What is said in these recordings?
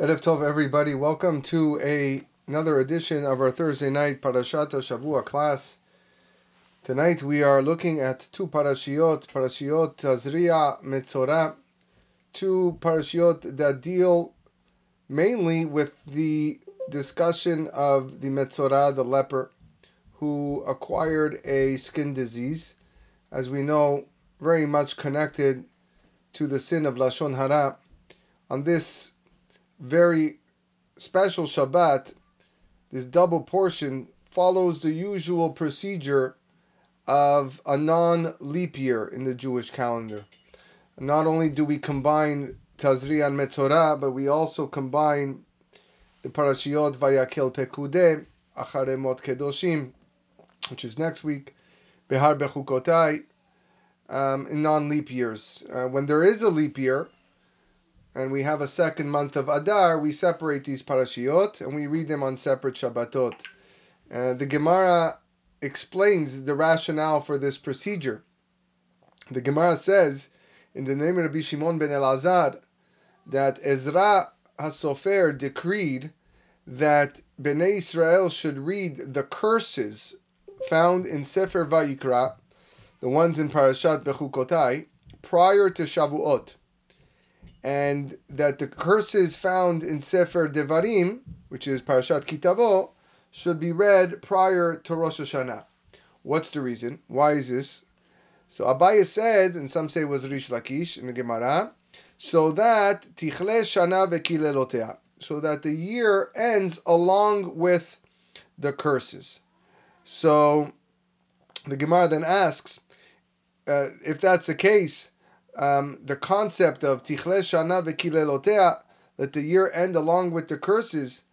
Erev Tov, everybody. Welcome to a another edition of our Thursday night Parashat Shavua class. Tonight we are looking at two parashiot, parashiot Tazria Metzora, two parashiot that deal mainly with the discussion of the Metzora, the leper, who acquired a skin disease, as we know, very much connected to the sin of Lashon Hara. On this very special Shabbat, this double portion follows the usual procedure of a non leap year in the Jewish calendar. Not only do we combine Tazri and Metzorah, but we also combine the Parashiot Vayakel Pekudeh, Achare Mot Kedoshim, which is next week, Behar Bechukotai, um, in non leap years. Uh, when there is a leap year, and we have a second month of Adar, we separate these parashiot and we read them on separate Shabbatot. Uh, the Gemara explains the rationale for this procedure. The Gemara says, in the name of Rabbi Shimon ben Elazar, that Ezra HaSofer decreed that Bnei Israel should read the curses found in Sefer Vayikra, the ones in Parashat Bechukotai, prior to Shavuot and that the curses found in Sefer Devarim, which is Parashat Kitavo, should be read prior to Rosh Hashanah. What's the reason? Why is this? So Abaye said, and some say it was Rish Lakish in the Gemara, so that Tichle Shana Vekilelotea, so that the year ends along with the curses. So the Gemara then asks, uh, if that's the case, um, the concept of tichle shana v'kilelotea, that the year end along with the curses,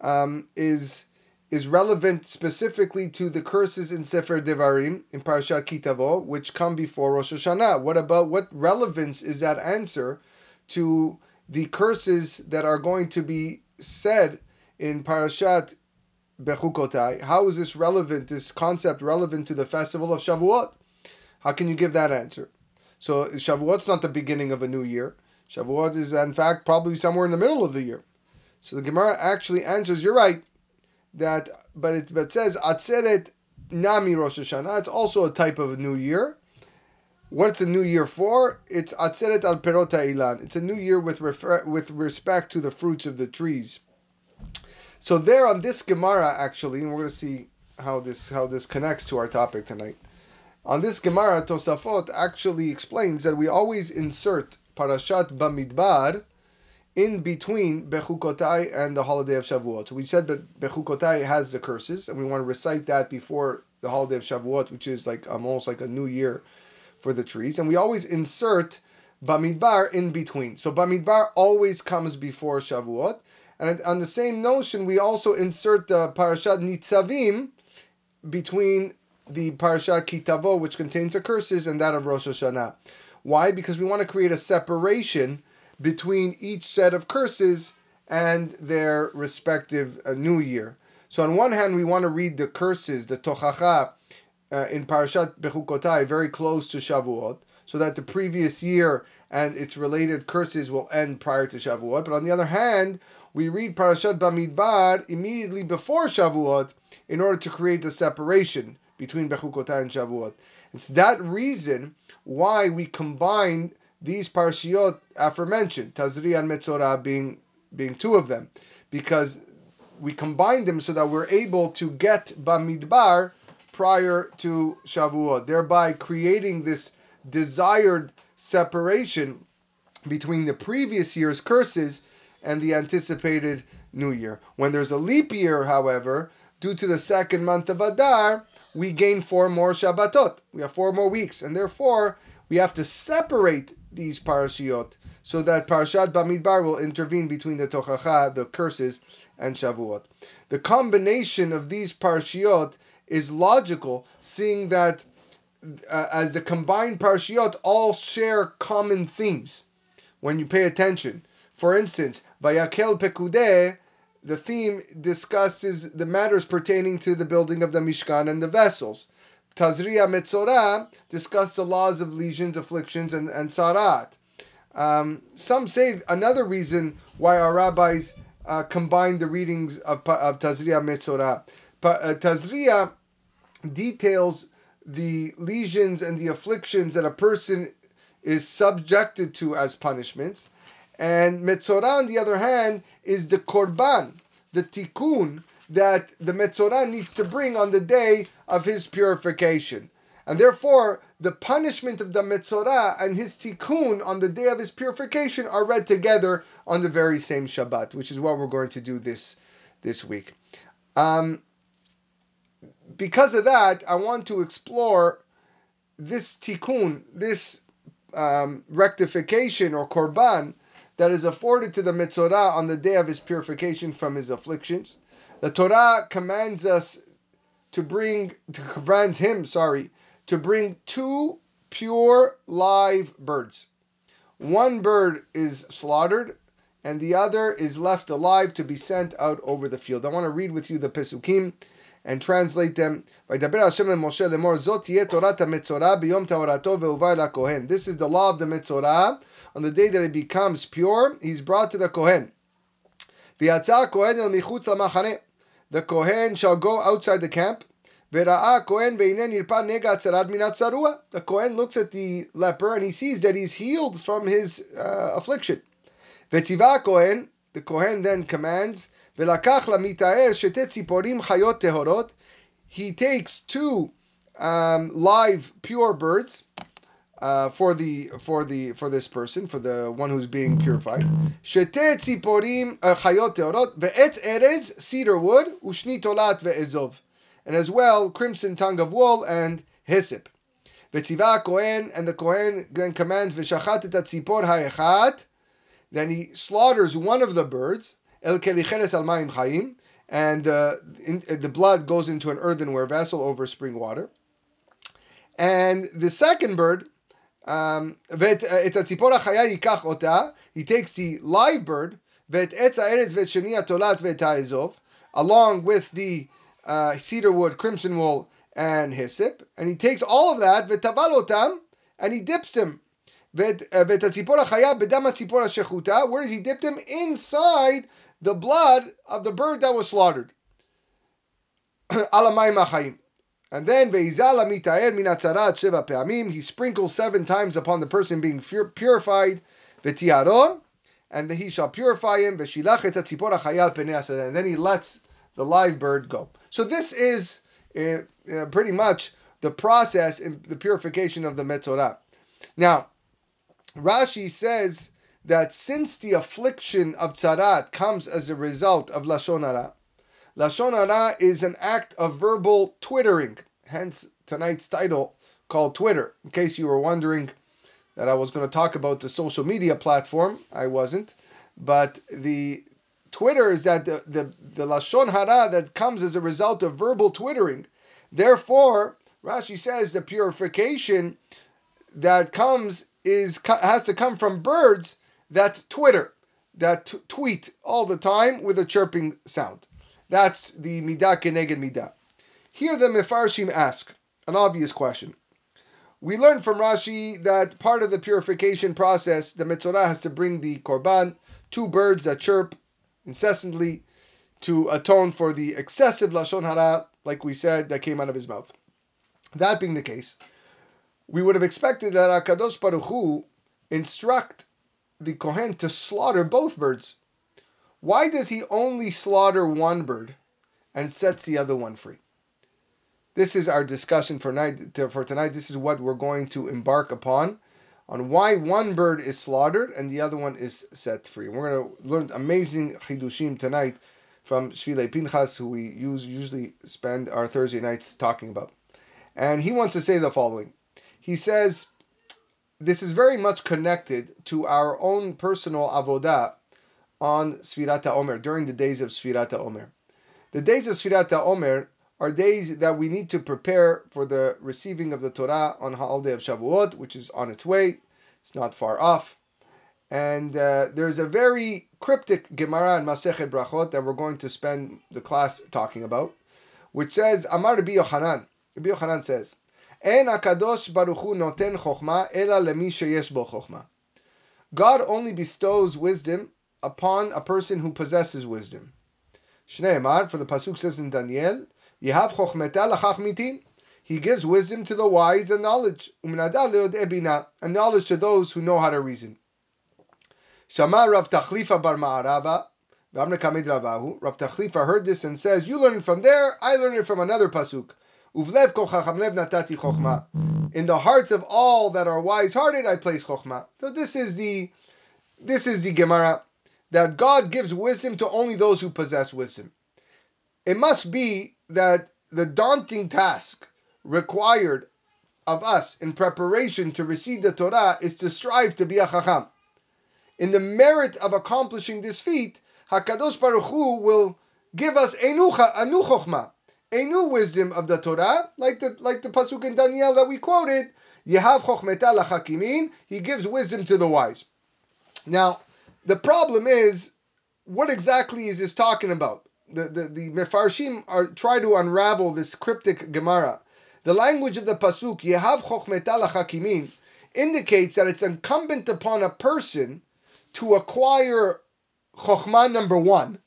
um, is is relevant specifically to the curses in Sefer Devarim in Parashat Kitavo, which come before Rosh Hashanah. What about what relevance is that answer to the curses that are going to be said in Parashat Bechukotai? How is this relevant? This concept relevant to the festival of Shavuot? How can you give that answer? So Shavuot's not the beginning of a new year. Shavuot is, in fact, probably somewhere in the middle of the year. So the Gemara actually answers, you're right, that, but it, but says, Atzeret Nami Rosh Hashanah. It's also a type of a new year. What's a new year for? It's Atzeret al Perota Ilan. It's a new year with, refer, with respect to the fruits of the trees. So there on this Gemara, actually, and we're going to see how this how this connects to our topic tonight. On this Gemara, Tosafot actually explains that we always insert Parashat Bamidbar in between Bechukotai and the holiday of Shavuot. So we said that Bechukotai has the curses, and we want to recite that before the holiday of Shavuot, which is like um, almost like a new year for the trees. And we always insert Bamidbar in between. So Bamidbar always comes before Shavuot. And on the same notion, we also insert the Parashat Nitzavim between the Parashat Kitavo, which contains the curses, and that of Rosh Hashanah. Why? Because we want to create a separation between each set of curses and their respective uh, new year. So on one hand, we want to read the curses, the Tochacha, uh, in Parashat Bechukotai, very close to Shavuot, so that the previous year and its related curses will end prior to Shavuot. But on the other hand, we read Parashat Bamidbar immediately before Shavuot in order to create the separation between Bechukotai and Shavuot. It's that reason why we combine these parshiot aforementioned, Tazri and Metzorah being being two of them, because we combine them so that we're able to get Bamidbar prior to Shavuot, thereby creating this desired separation between the previous year's curses and the anticipated new year. When there's a leap year, however, due to the second month of Adar, we gain four more Shabbatot. We have four more weeks, and therefore we have to separate these parashiot so that Parashat Bamidbar will intervene between the Tochacha, the curses, and Shavuot. The combination of these parashiot is logical, seeing that uh, as the combined parashiot all share common themes. When you pay attention, for instance, Vayakel Pekudeh the theme discusses the matters pertaining to the building of the Mishkan and the vessels. Tazria Metzorah discuss the laws of lesions, afflictions, and, and tzarat. Um, some say another reason why our rabbis uh, combine the readings of, of Tazria Metzorah. But uh, Tazria details the lesions and the afflictions that a person is subjected to as punishments. And Metzorah, on the other hand, is the korban, the tikkun that the Metzorah needs to bring on the day of his purification. And therefore, the punishment of the Metzorah and his tikkun on the day of his purification are read together on the very same Shabbat, which is what we're going to do this, this week. Um, because of that, I want to explore this tikkun, this um, rectification or korban that is afforded to the Metzorah on the day of his purification from his afflictions. The Torah commands us to bring, to commands him, sorry, to bring two pure live birds. One bird is slaughtered and the other is left alive to be sent out over the field. I want to read with you the Pesukim and translate them. This is the law of the Metzorah on the day that it becomes pure, he's brought to the Kohen. The Kohen shall go outside the camp. The Kohen looks at the leper and he sees that he's healed from his uh, affliction. The Kohen then commands, He takes two um, live pure birds uh, for the for the for this person, for the one who's being purified. Shete tziporim uh, chayot teorot ve'et erez cedar wood ushni tolat ve'ezov, and as well crimson tongue of wool and hyssop. V'tiva kohen and the kohen then commands v'shachat et tzipor ha'echat. Then he slaughters one of the birds el kelicheres al ma'im chayim, and uh, in, uh, the blood goes into an earthenware vessel over spring water. And the second bird um, uh, he takes the live bird, along with the uh, cedar wood, crimson wool, and hyssop, and he takes all of that, and he dips them ואת הציפור החיה בדם הציפור השחוטה, where does he dip them? Inside the blood of the bird that was slaughtered. And then sheva pe'amim. He sprinkles seven times upon the person being purified. And he shall purify him. And then he lets the live bird go. So this is uh, uh, pretty much the process in the purification of the metzorah. Now, Rashi says that since the affliction of tzarat comes as a result of lashon hara, lashon hara is an act of verbal twittering. Hence tonight's title called Twitter. In case you were wondering that I was going to talk about the social media platform, I wasn't. But the Twitter is that the, the, the lashon hara that comes as a result of verbal twittering. Therefore, Rashi says the purification that comes is has to come from birds that twitter, that t- tweet all the time with a chirping sound. That's the midah keneged midah. Here the mefarshim ask an obvious question. We learn from Rashi that part of the purification process, the Metzorah has to bring the korban, two birds that chirp incessantly to atone for the excessive lashon hara, like we said, that came out of his mouth. That being the case, we would have expected that Akadosh Baruch Hu instruct the Kohen to slaughter both birds. Why does he only slaughter one bird and sets the other one free? This is our discussion for night for tonight. This is what we're going to embark upon on why one bird is slaughtered and the other one is set free. We're going to learn amazing chidushim tonight from Shvile Pinchas, who we use, usually spend our Thursday nights talking about. And he wants to say the following he says this is very much connected to our own personal avodah on Sfirat HaOmer, during the days of Sfirat HaOmer. The days of Sfirat HaOmer are days that we need to prepare for the receiving of the Torah on Ha'al of Shavuot, which is on its way. It's not far off. And uh, there's a very cryptic Gemara in Masechet Brachot that we're going to spend the class talking about, which says, Amar Rabbi Yochanan. Rabbi Yochanan says, En HaKadosh Baruch Hu noten chokhmah, ela lemi sheyesh bo chokhmah. God only bestows wisdom upon a person who possesses wisdom. Shneimar, for the pasuk says in Daniel, "Yehav chochmeta lachachmitin." He gives wisdom to the wise and knowledge, and knowledge to those who know how to reason. Shama Rav Tachlifa bar Ma'araba, Rav Tachlifa heard this and says, "You learn from there. I learn it from another pasuk." Uvlev kol lev natati chokhma. In the hearts of all that are wise-hearted, I place chokhma. So this is the this is the Gemara that God gives wisdom to only those who possess wisdom. It must be that the daunting task required of us in preparation to receive the Torah is to strive to be a chacham. In the merit of accomplishing this feat, Hakadosh Baruch Hu will give us enucha, anu chokhmah, a new wisdom of the Torah, like the like the pasuk in Daniel that we quoted. Yehav chokhmeta lachakimin. He gives wisdom to the wise. Now, the problem is, what exactly is this talking about? The the, the mefarshim are try to unravel this cryptic Gemara. The language of the pasuk Yehav chokhmeta lachakimin indicates that it's incumbent upon a person to acquire chokhmah number one.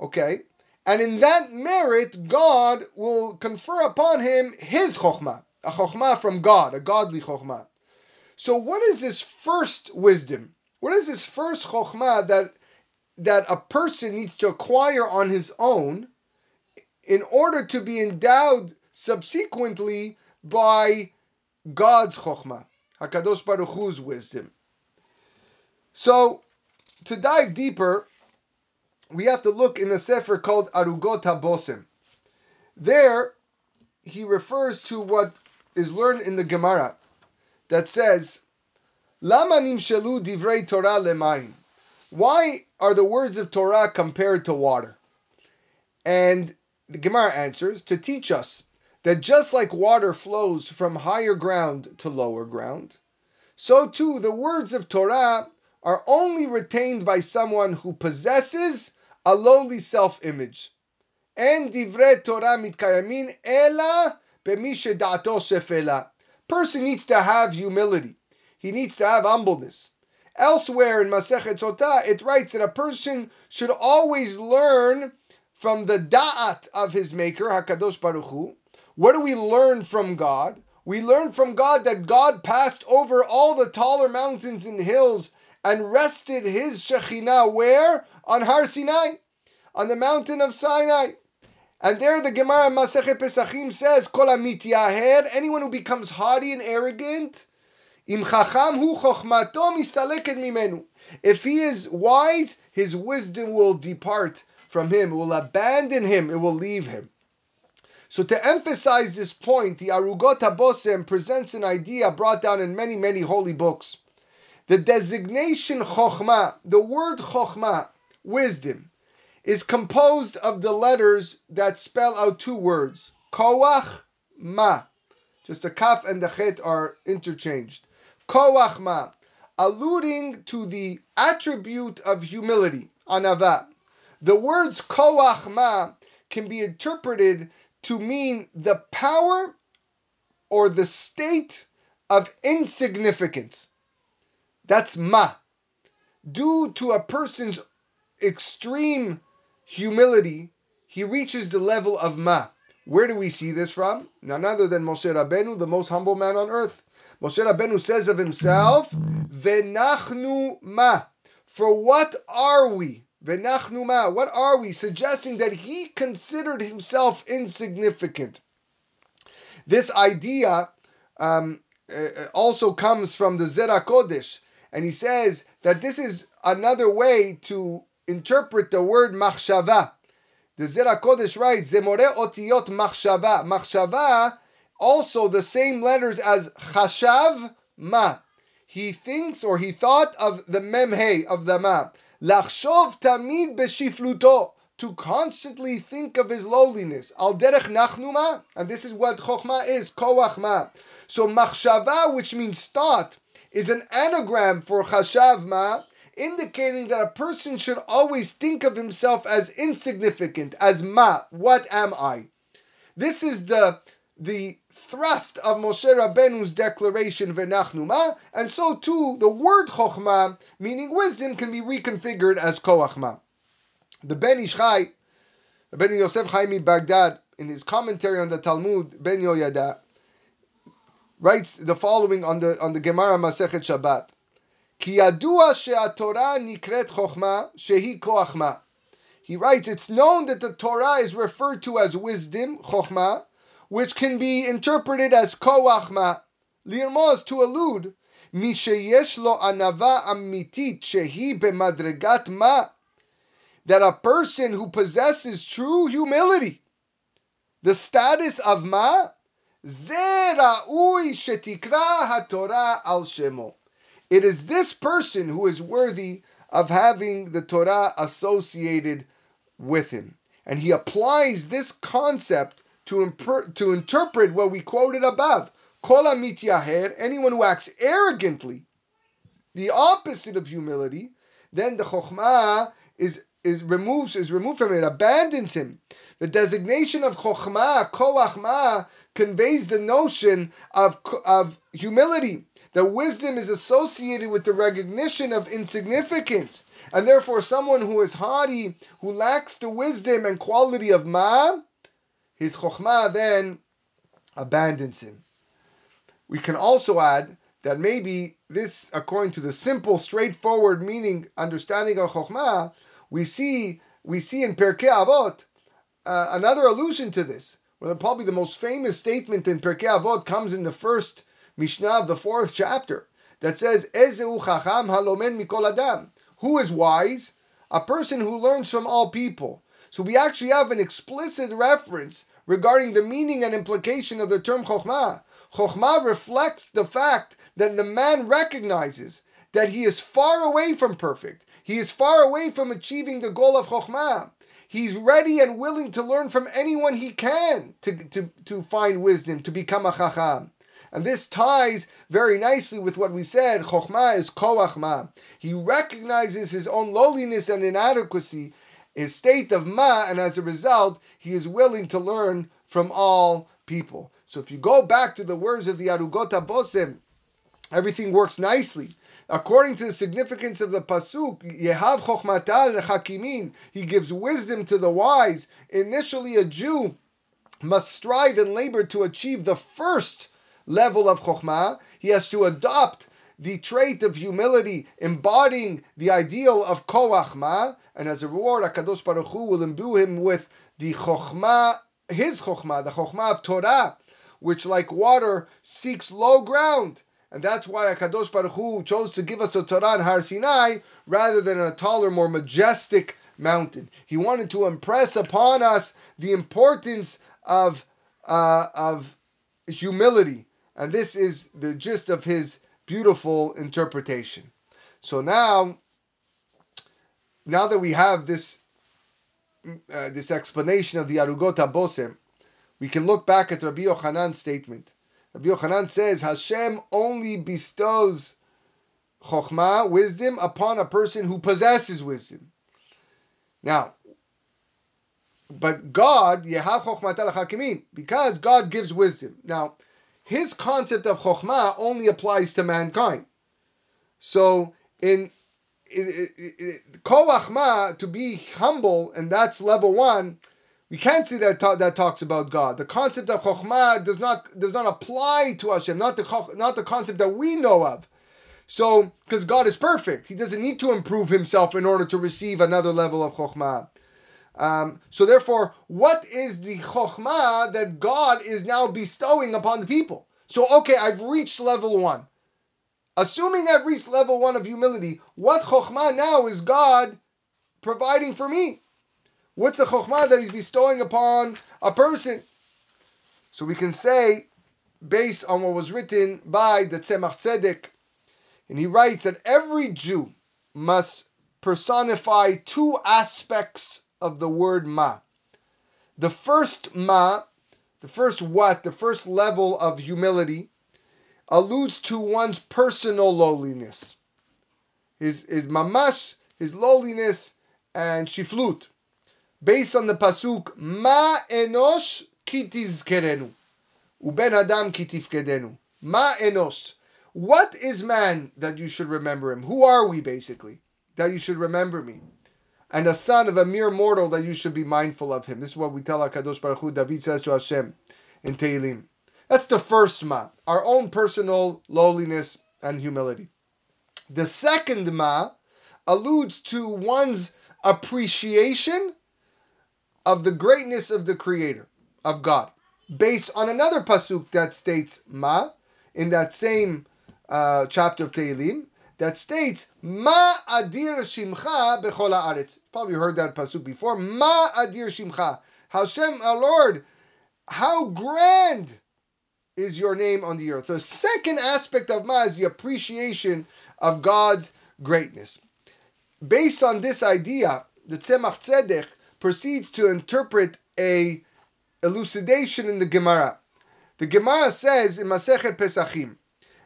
Okay, and in that merit, God will confer upon him his chokhmah, a chokhmah from God, a godly chokhmah. So, what is this first wisdom? What is this first chokhmah that that a person needs to acquire on his own in order to be endowed subsequently by God's chokhmah, Hakadosh Baruch Hu's wisdom? So, to dive deeper, we have to look in the sefer called Arugot HaBosim. There, he refers to what is learned in the Gemara that says, Lama nimshelu divrei Torah lemayim. Why are the words of Torah compared to water? And the Gemara answers to teach us that just like water flows from higher ground to lower ground, so too the words of Torah are only retained by someone who possesses a lowly self-image. En divrei Torah mitkayamin ela b'mi shefela. Person needs to have humility. He needs to have humbleness. Elsewhere in Masechet Sotah, it writes that a person should always learn from the da'at of his maker, Hakadosh Baruch Hu. What do we learn from God? We learn from God that God passed over all the taller mountains and hills and rested his Shekhinah where? On Har Sinai, on the mountain of Sinai. And there the Gemara Masechet Pesachim says, Kol anyone who becomes haughty and arrogant, im chacham hu chochmato mistaleket mimenu. If he is wise, his wisdom will depart from him, it will abandon him, it will leave him. So to emphasize this point, the Arugot HaBosem presents an idea brought down in many, many holy books. The designation chokhmah, the word chokhmah, wisdom, is composed of the letters that spell out two words, koach ma. Just a kaf and the chet are interchanged. Koach ma, alluding to the attribute of humility, anava. The words koach ma can be interpreted to mean the power or the state of insignificance. That's ma. Due to a person's extreme humility, he reaches the level of ma. Where do we see this from? None other than Moshe Rabbeinu, the most humble man on earth. Moshe Rabbeinu says of himself, "Venachnu ma." For what are we? Venachnu ma. What are we? Suggesting that he considered himself insignificant. This idea um, uh, also comes from the Zera Kodesh, and he says that this is another way to interpret the word machshava. The Zera Kodesh writes, Zemore otiyot machshava. Machshava, also the same letters as chashav ma. He thinks or he thought of the memhe, of the ma. Lachshov tamid beshifluto. To constantly think of his lowliness. Al derech nachnuma. And this is what chokhmah is, koach ma. So machshava, which means thought, is an anagram for chashav ma, indicating that a person should always think of himself as insignificant, as ma, what am I? This is the the thrust of Moshe Rabbeinu's declaration v'nachnu ma, and so too the word chokhmah, meaning wisdom, can be reconfigured as koach ma. The Ben Ish Chai, Ben Yosef Chaimi Baghdad, in his commentary on the Talmud, Ben Yehoyada, writes the following on the on the Gemara Masechet Shabbat. Ki yadua she'atorah nikret chokhmah shehi koachma. He writes, it's known that the Torah is referred to as wisdom, chokhmah, which can be interpreted as koachma, lirmoz, to allude, misheyesh lo anava amitit shehi bemadregat ma, that a person who possesses true humility, the status of ma, shetikra haTorah al shemo. It is this person who is worthy of having the Torah associated with him. And he applies this concept to, imper- to interpret what we quoted above. Kola mityaher, anyone who acts arrogantly, the opposite of humility, then the chokhmah is is removes is removed from it, abandons him. The designation of chokhmah, koachmah, conveys the notion of, of humility. That wisdom is associated with the recognition of insignificance. And therefore, someone who is haughty, who lacks the wisdom and quality of ma, his chokhmah then abandons him. We can also add that maybe this, according to the simple, straightforward meaning, understanding of chokhmah, we see we see in Pirkei Avot uh, another allusion to this. Well, probably the most famous statement in Pirkei Avot comes in the first Mishnah of the fourth chapter that says, "Ezeu chacham halomen mikol adam." Who is wise? A person who learns from all people. So we actually have an explicit reference regarding the meaning and implication of the term chokhmah. Chokhmah reflects the fact that the man recognizes that he is far away from perfect. He is far away from achieving the goal of chokhmah. He's ready and willing to learn from anyone he can to, to, to find wisdom, to become a chacham. And this ties very nicely with what we said. Chokhmah is koachma. He recognizes his own lowliness and inadequacy, his state of ma, and as a result, he is willing to learn from all people. So if you go back to the words of the Arugot HaBosem, everything works nicely. According to the significance of the pasuk, Yehav chokhmata lechakimin, he gives wisdom to the wise. Initially, a Jew must strive and labor to achieve the first level of chokhmah. He has to adopt the trait of humility, embodying the ideal of koachma, and as a reward, Hakadosh Baruch Hu will imbue him with the chokhmah, his chokhmah, the chokhmah of Torah, which, like water, seeks low ground and that's why Akadosh Baruch Hu chose to give us a Torah in Har Sinai rather than a taller, more majestic mountain. He wanted to impress upon us the importance of uh, of humility, and this is the gist of his beautiful interpretation. So now, now that we have this uh, this explanation of the Arugot HaBosem, we can look back at Rabbi Yochanan's statement. Rabbi Yochanan says Hashem only bestows chokhmah, wisdom, upon a person who possesses wisdom. Now, but God, because God gives wisdom. Now, his concept of chokhmah only applies to mankind. So, in koachma to be humble, and that's level one we can't see that ta- that talks about God. The concept of chokhmah does not does not apply to Hashem, not the not the concept that we know of. So, because God is perfect, He doesn't need to improve Himself in order to receive another level of chokhmah. Um, so, therefore, what is the chokhmah that God is now bestowing upon the people? So, okay, I've reached level one. Assuming I've reached level one of humility, what chokhmah now is God providing for me? What's the chokhmah that he's bestowing upon a person? So we can say, based on what was written by the Tzemach Tzedek, and he writes that every Jew must personify two aspects of the word ma. The first ma, the first what, the first level of humility, alludes to one's personal lowliness. His, his mamash, his lowliness, and shiflut based on the pasuk Ma enosh kitizkerenu. Uben Adam kitifkedenu. Ma enos. What is man that you should remember him? Who are we, basically, that you should remember me? And a son of a mere mortal that you should be mindful of him. This is what we tell Hakadosh Baruch Hu. David says to Hashem in Tehillim. That's the first ma, our own personal lowliness and humility. The second ma alludes to one's appreciation of the greatness of the Creator, of God, based on another pasuk that states ma in that same uh, chapter of Tehillim that states ma adir shimcha bechol haaretz. Probably heard that pasuk before. Ma adir shimcha. Hashem, our Lord, how grand is your name on the earth. The second aspect of ma is the appreciation of God's greatness. Based on this idea, the Tzemach Tzedek proceeds to interpret a elucidation in the Gemara. The Gemara says in Masechet Pesachim,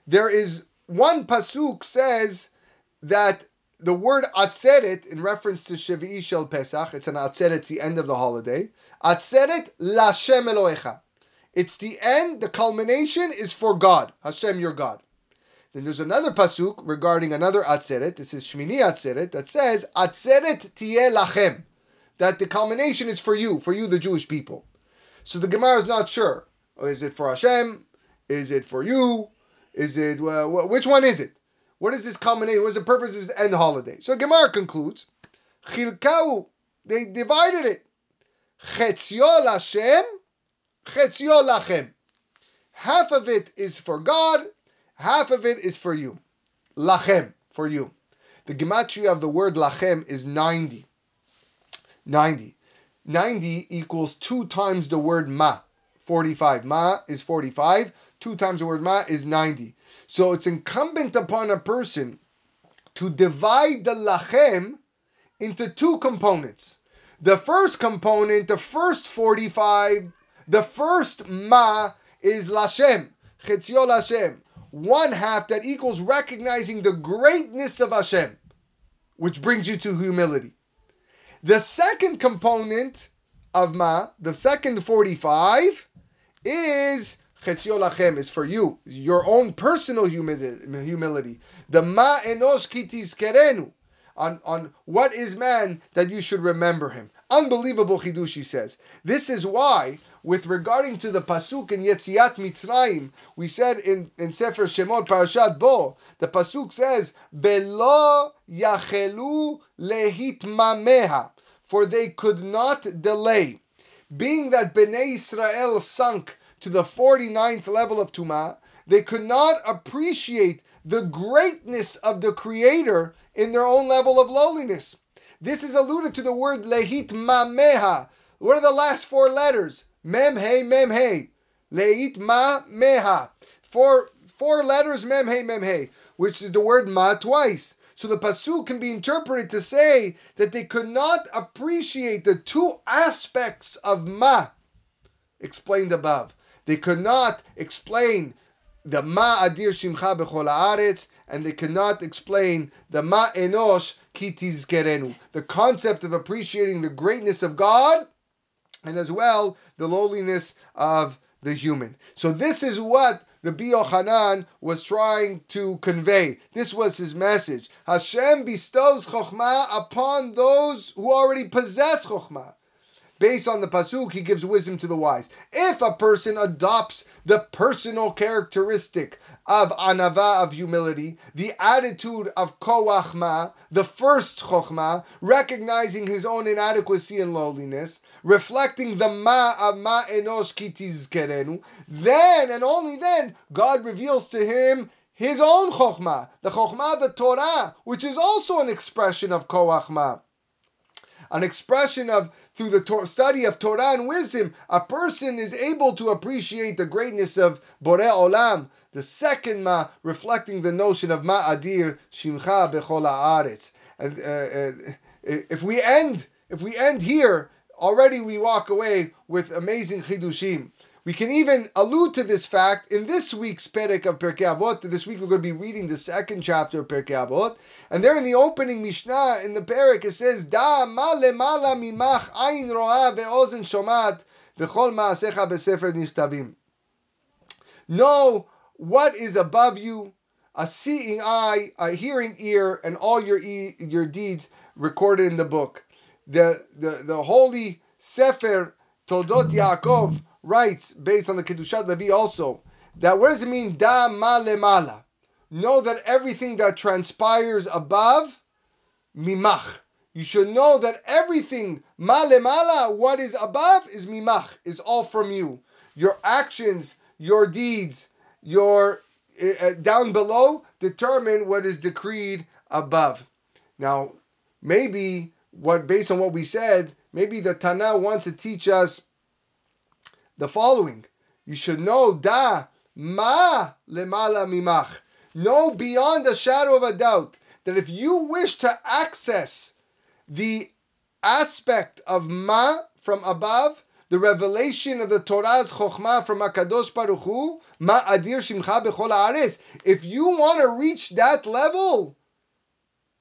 there is one pasuk says that the word atzeret in reference to Shevi'i Shel Pesach, it's an atzeret, it's the end of the holiday. Atzeret Lashem Elohecha. It's the end, the culmination is for God, Hashem your God. Then there's another pasuk regarding another atzeret. This is Shmini atzeret that says atzeret tiye lachem, that the culmination is for you, for you the Jewish people. So the Gemara is not sure. Is it for Hashem? Is it for you? Is it well, which one is it? What is this culmination? What's the purpose of this end holiday? So Gemara concludes, Chilkau, they divided it. Lachem. Half of it is for God, half of it is for you. Lachem, for you. The gematria of the word lachem is 90. 90. 90 equals two times the word ma. 45. Ma is 45. Two times the word ma is 90. So it's incumbent upon a person to divide the lachem into two components. The first component, the first 45, the first ma is lashem, chetzio lashem. One half that equals recognizing the greatness of Hashem, which brings you to humility. The second component of ma, the second 45, is Chetzio lachem is for you, your own personal humility. The ma enosh kitis kerenu. On, on what is man that you should remember him. Unbelievable chidush, he says. This is why, with regarding to the pasuk in Yetziat Mitzrayim, we said in, in Sefer Shemot Parashat Bo, the pasuk says, "Belo yachelu lehitmameha," for they could not delay. Being that Bnei Israel sunk to the 49th level of Tumah, they could not appreciate the greatness of the Creator in their own level of lowliness. This is alluded to the word lehit mameha. What are the last four letters? Mem hey mem hey. Lehit ma meha. Four four letters mem hey mem hey, which is the word ma twice. So the pasuk can be interpreted to say that they could not appreciate the two aspects of ma explained above. They could not explain the ma adir shimcha bechol haaretz, and they cannot explain the ma enosh kitiz kerenu, the concept of appreciating the greatness of God, and as well the lowliness of the human. So this is what Rabbi Yochanan was trying to convey. This was his message. Hashem bestows chokhmah upon those who already possess chokhmah based on the pasuk, he gives wisdom to the wise. If a person adopts the personal characteristic of anava, of humility, the attitude of koachma, the first chokhmah, recognizing his own inadequacy and lowliness, reflecting the ma of ma enosh kitiz kerenu, then and only then God reveals to him his own chokhmah, the chokhmah, the Torah, which is also an expression of koachma an expression of through the study of Torah and wisdom, a person is able to appreciate the greatness of Borei Olam. The second ma reflecting the notion of ma adir shimcha bechol haaretz. And uh, uh, if we end, if we end here, already we walk away with amazing chidushim. We can even allude to this fact in this week's Perek of Pirkei Avot. This week we're going to be reading the second chapter of Pirkei Avot, and there in the opening Mishnah in the Perek it says, "Da ma lemala mimach ayin roa ve'ozen shomat v'chol ma'asecha besefer nichtavim." Know what is above you, a seeing eye, a hearing ear, and all your e- your deeds recorded in the book. The the, the holy Sefer Toldot Yaakov writes, based on the Kedushat Levi also, that what does it mean, da ma lemala? Know that everything that transpires above, mimach. You should know that everything, ma lemala, what is above, is mimach, is all from you. Your actions, your deeds, your uh, down below determine what is decreed above. Now, maybe what based on what we said, maybe the Tana wants to teach us the following. You should know da ma lemala mimach. Know beyond a shadow of a doubt that if you wish to access the aspect of ma from above, the revelation of the Torah's chokhmah from Hakadosh Baruch Hu, ma adir shimcha bechol haaretz. If you want to reach that level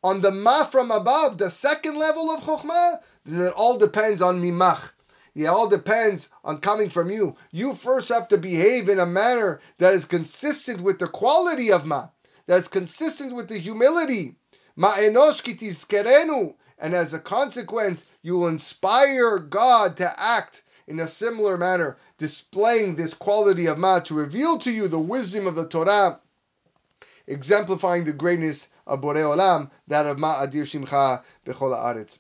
on the ma from above, the second level of chokhmah, then it all depends on mimach. It all depends on coming from you. You first have to behave in a manner that is consistent with the quality of ma, that is consistent with the humility. Ma enosh kitizkerenu. And as a consequence, you will inspire God to act in a similar manner, displaying this quality of ma to reveal to you the wisdom of the Torah, exemplifying the greatness of Borei Olam, that of ma adir shimcha bechol haaretz.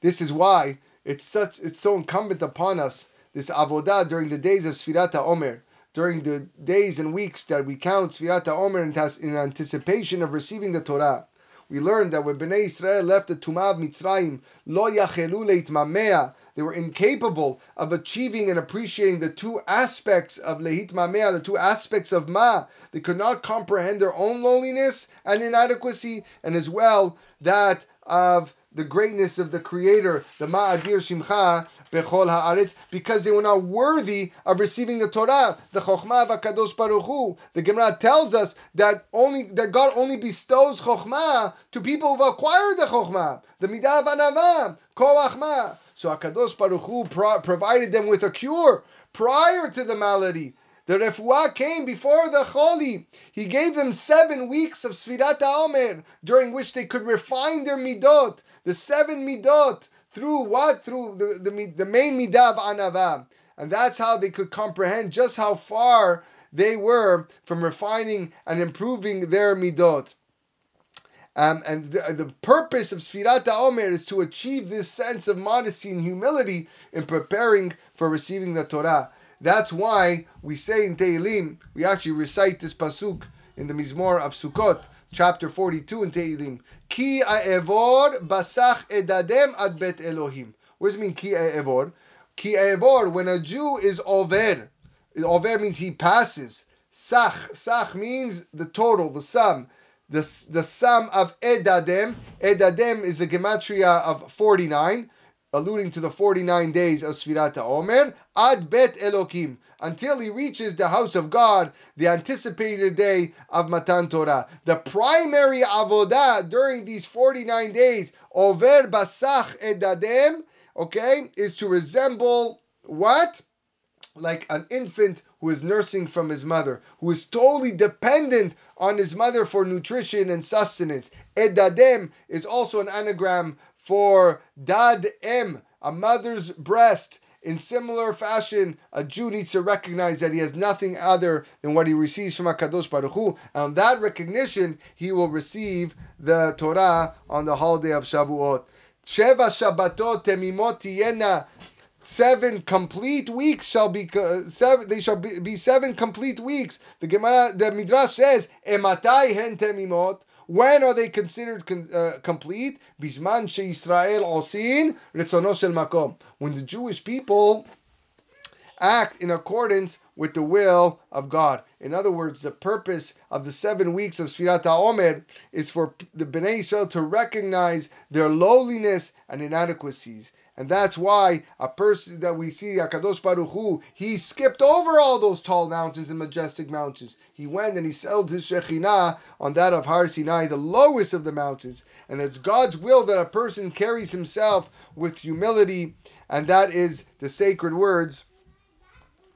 This is why it's such it's so incumbent upon us this avodah during the days of Sfirat Omer, during the days and weeks that we count Sfirat Omer in anticipation of receiving the Torah. We learned that when Bnei Israel left the Tumah of Mitzrayim, lo yachelu leitmamea, they were incapable of achieving and appreciating the two aspects of lehit mamea, the two aspects of ma. They could not comprehend their own loneliness and inadequacy, and as well that of the greatness of the Creator, the Ma'adir Shimcha, Bechol Haaretz, because they were not worthy of receiving the Torah, the Chokhmah of Hakadosh Baruch Hu. The Gemara tells us that only that God only bestows Chokhmah to people who've acquired the Chokhmah, the Midah Vanavah, Koachmah. So Hakadosh Baruch Hu pro- provided them with a cure prior to the malady. The refuah came before the choli. He gave them seven weeks of Sfirat Omer, during which they could refine their midot, the seven midot, through what? Through the, the, the main midah anava. And that's how they could comprehend just how far they were from refining and improving their midot. Um, and the, the, purpose of Sfirat Omer is to achieve this sense of modesty and humility in preparing for receiving the Torah. That's why we say in Tehillim, we actually recite this pasuk in the Mizmor of Sukkot, chapter 42 in Tehillim. Ki a'evor basach edadem ad bet Elohim. What does it mean, ki a'evor? Ki a'evor, when a Jew is over, over means he passes. Sach, sach means the total, the sum. The, the sum of edadem. Edadem is a gematria of 49 alluding to the 49 days of Sfirat Omer, Ad Bet Elokim, until he reaches the house of God, the anticipated day of Matan Torah. The primary avodah during these 49 days, Over Basach Edadem, okay, is to resemble what? Like an infant who is nursing from his mother, who is totally dependent on his mother for nutrition and sustenance. Edadem is also an anagram for dad em, a mother's breast. In similar fashion, a Jew needs to recognize that he has nothing other than what he receives from Hakadosh Baruch Hu, and on that recognition, he will receive the Torah on the holiday of Shavuot. Sheva Shabbatot temimot. Seven complete weeks shall be uh, seven. They shall be, be seven complete weeks. The Gemara, the Midrash says, "Ematai hen temimot." When are they considered uh, complete? Bisman Israel osin ritzono shel makom. When the Jewish people act in accordance with the will of God. In other words, the purpose of the seven weeks of Sfirat HaOmer is for the Bnei Israel to recognize their lowliness and inadequacies. And that's why a person that we see, Akadosh Baruch Hu, he skipped over all those tall mountains and majestic mountains. He went and he settled his Shekhinah on that of Har Sinai, the lowest of the mountains. And it's God's will that a person carries himself with humility, and that is the sacred words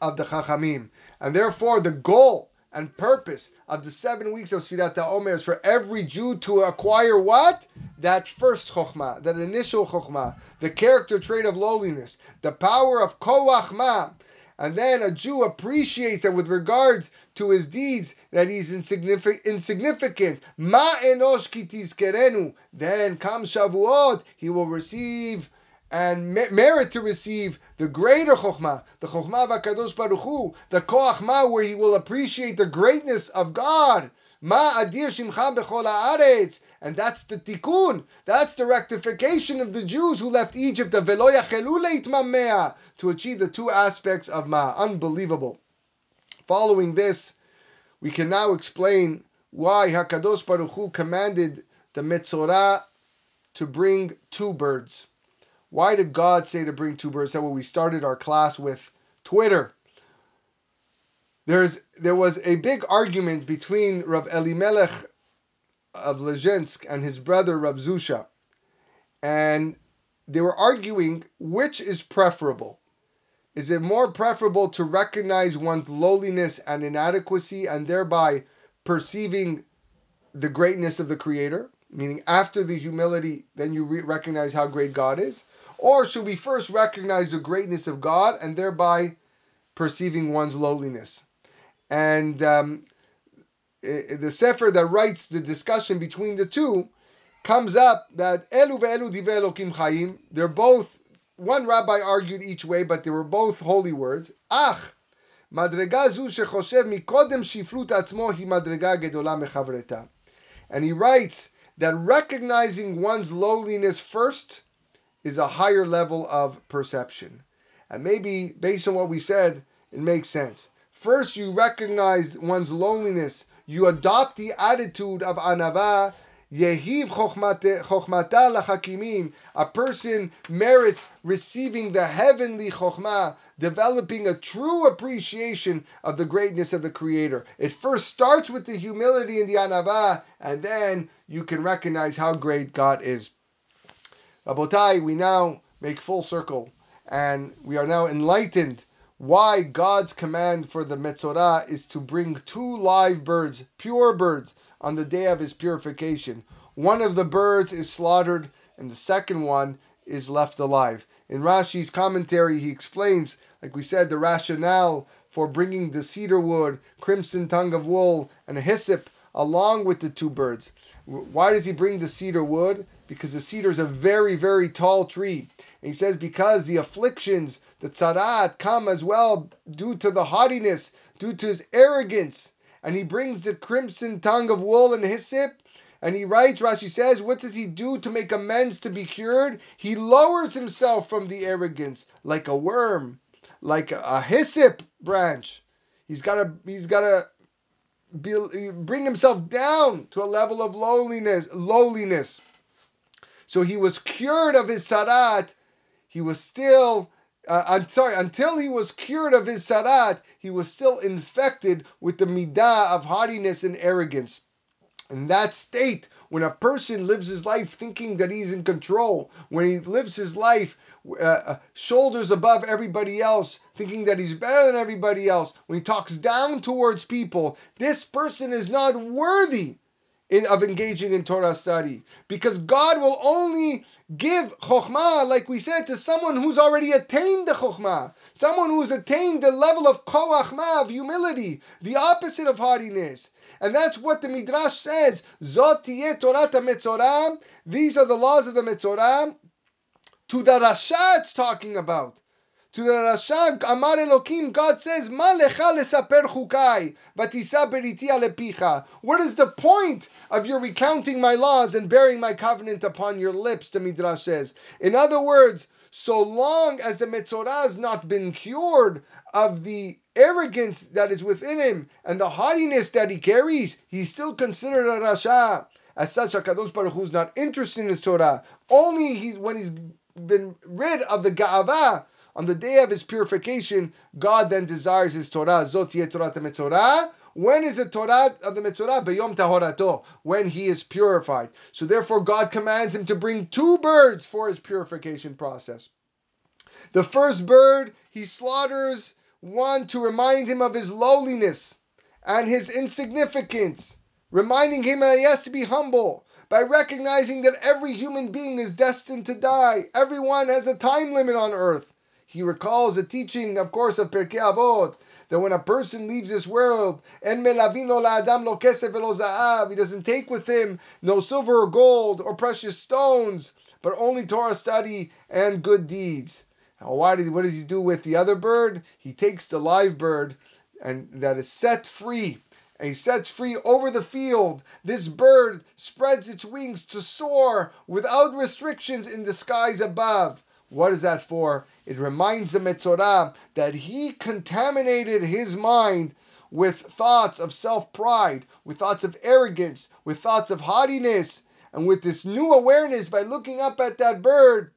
of the Chachamim. And therefore, the goal and purpose of the seven weeks of Sfirat HaOmer is for every Jew to acquire what? That first Chokhmah, that initial Chokhmah, the character trait of lowliness, the power of Koachma. And then a Jew appreciates that with regards to his deeds, that he's insignificant. insignificant. Ma enosh kitizkerenu. Then come Shavuot, he will receive and merit to receive the greater chokhmah, the chokhmah of Baruch Hu, the koachma, where he will appreciate the greatness of God. Ma adir shimcha bechol haaretz, and that's the tikkun. That's the rectification of the Jews who left Egypt to achieve the two aspects of ma. Unbelievable. Following this, we can now explain why Hakadosh Baruch Hu commanded the Metzorah to bring two birds. Why did God say to bring two birds? That when we started our class with Twitter. There's there was a big argument between Rav Elimelech of Lezhensk and his brother Rav Zusha, and they were arguing which is preferable. Is it more preferable to recognize one's lowliness and inadequacy and thereby perceiving the greatness of the Creator? Meaning, after the humility, then you re- recognize how great God is? Or should we first recognize the greatness of God and thereby perceiving one's lowliness? And um, the Sefer that writes the discussion between the two comes up that Elu ve'elu divrei Elokim Chaim, they're both, one rabbi argued each way, but they were both holy words. Ach, מדרגה זו שחושב מקודם שפלות עצמו היא מדרגה גדולה מחברתה. And he writes that recognizing one's lowliness first is a higher level of perception. And maybe based on what we said, it makes sense. First, you recognize one's loneliness. You adopt the attitude of anava. Yehiv chokhmata lachakimin. A person merits receiving the heavenly chokhmah, developing a true appreciation of the greatness of the Creator. It first starts with the humility and the anava, and then you can recognize how great God is. Rabotai, we now make full circle and we are now enlightened why God's command for the Metzorah is to bring two live birds, pure birds, on the day of his purification. One of the birds is slaughtered and the second one is left alive. In Rashi's commentary, he explains, like we said, the rationale for bringing the cedar wood, crimson tongue of wool, and hyssop along with the two birds. Why does he bring the cedar wood? because the cedar is a very, very tall tree. And he says, because the afflictions, the tzarat, come as well due to the haughtiness, due to his arrogance. And he brings the crimson tongue of wool and hyssop. And he writes, Rashi says, what does he do to make amends to be cured? He lowers himself from the arrogance like a worm, like a hyssop branch. He's got to, he's got to bring himself down to a level of lowliness, lowliness. So he was cured of his tzarat. He was still, uh, I'm sorry, until he was cured of his tzarat, he was still infected with the midah of haughtiness and arrogance. In that state, when a person lives his life thinking that he's in control, when he lives his life uh, uh shoulders above everybody else, thinking that he's better than everybody else, when he talks down towards people, this person is not worthy in, of engaging in Torah study. Because God will only give chokhmah, like we said, to someone who's already attained the chokhmah, someone who's attained the level of koachma, of humility, the opposite of haughtiness. And that's what the Midrash says. Zot Torah metzorah. These are the laws of the metzorah. To the Rasha it's talking about. To the Rasha, Amar Elokim, God says, Ma lecha lesaper chukai, vatisa beriti alepicha. What is the point of your recounting my laws and bearing my covenant upon your lips, the Midrash says. In other words, so long as the Metzorah has not been cured of the arrogance that is within him and the haughtiness that he carries, he's still considered a Rasha. As such, HaKadosh Baruch Hu is not interested in his Torah. Only he, when he's been rid of the Ga'avah, on the day of his purification, God then desires his Torah. Zot Torah Metzorah. When is the Torah of the Metzorah? Beyom Tahorato. When he is purified. So therefore, God commands him to bring two birds for his purification process. The first bird he slaughters one to remind him of his lowliness and his insignificance, reminding him that he has to be humble by recognizing that every human being is destined to die. Everyone has a time limit on earth. He recalls a teaching, of course, of Pirkei Avot, that when a person leaves this world, en melavino la adam lo kesef za'av, he doesn't take with him no silver or gold or precious stones, but only Torah study and good deeds. Now, why did, what does he do with the other bird? He takes the live bird and that is set free. And he sets free over the field. This bird spreads its wings to soar without restrictions in the skies above. What is that for? It reminds the Metzorah that he contaminated his mind with thoughts of self pride, with thoughts of arrogance, with thoughts of haughtiness. And with this new awareness, by looking up at that bird,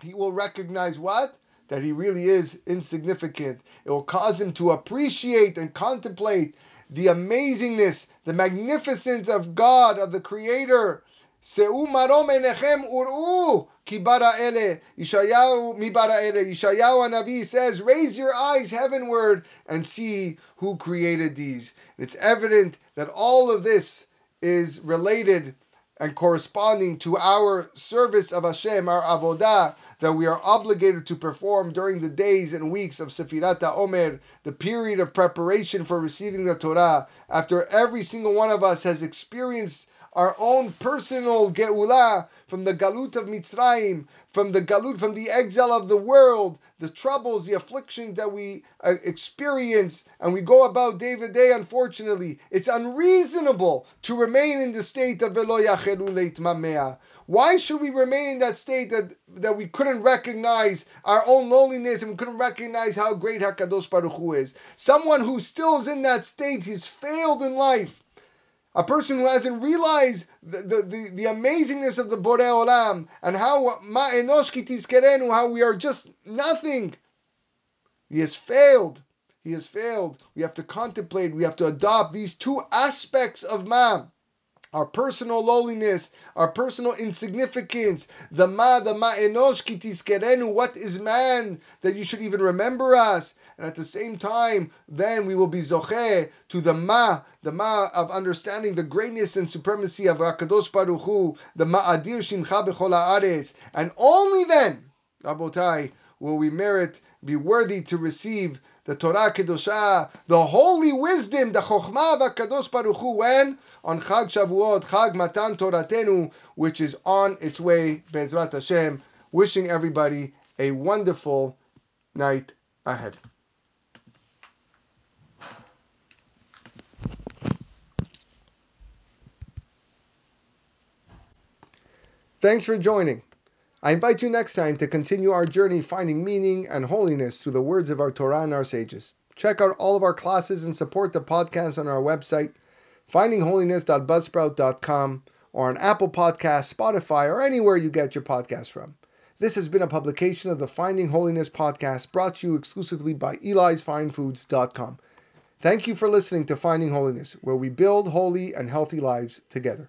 he will recognize what? That he really is insignificant. It will cause him to appreciate and contemplate the amazingness, the magnificence of God, of the Creator. Seu marom enechem uru kibara ele. Yishayahu mibara ele. Yishayahu Navi says, raise your eyes heavenward and see who created these. It's evident that all of this is related and corresponding to our service of Hashem, our avodah, that we are obligated to perform during the days and weeks of Sefirat Omer, the period of preparation for receiving the Torah, after every single one of us has experienced our own personal Geulah from the Galut of Mitzrayim, from the Galut, from the exile of the world, the troubles, the afflictions that we uh, experience, and we go about day by day, unfortunately. It's unreasonable to remain in the state of Yachelu Why should we remain in that state that, that we couldn't recognize our own loneliness and we couldn't recognize how great HaKadosh Baruch Hu is? Someone who still is in that state, he's failed in life. A person who hasn't realized the, the, the, the amazingness of the Borei Olam and how ma enosh how we are just nothing. He has failed. He has failed. We have to contemplate. We have to adopt these two aspects of ma our personal lowliness, our personal insignificance, the ma, the ma enosh kitiskerenu, what is man that you should even remember us? And at the same time, then we will be zoche to the ma, the ma of understanding the greatness and supremacy of Hakadosh Baruch Hu, the ma'adir shimcha b'chol haaretz, and only then, Rabotai, will we merit, be worthy to receive the Torah Kedosha, the holy wisdom, the Chokhmah of HaKadosh Baruch Hu, when? On Chag Shavuot, Chag Matan Toratenu, which is on its way, Bezrat Hashem. Wishing everybody a wonderful night ahead. Thanks for joining. I invite you next time to continue our journey finding meaning and holiness through the words of our Torah and our sages. Check out all of our classes and support the podcast on our website, findingholiness.buzzsprout.com, or on Apple Podcasts, Spotify, or anywhere you get your podcast from. This has been a publication of the Finding Holiness podcast brought to you exclusively by Eli'sFineFoods.com. Thank you for listening to Finding Holiness, where we build holy and healthy lives together.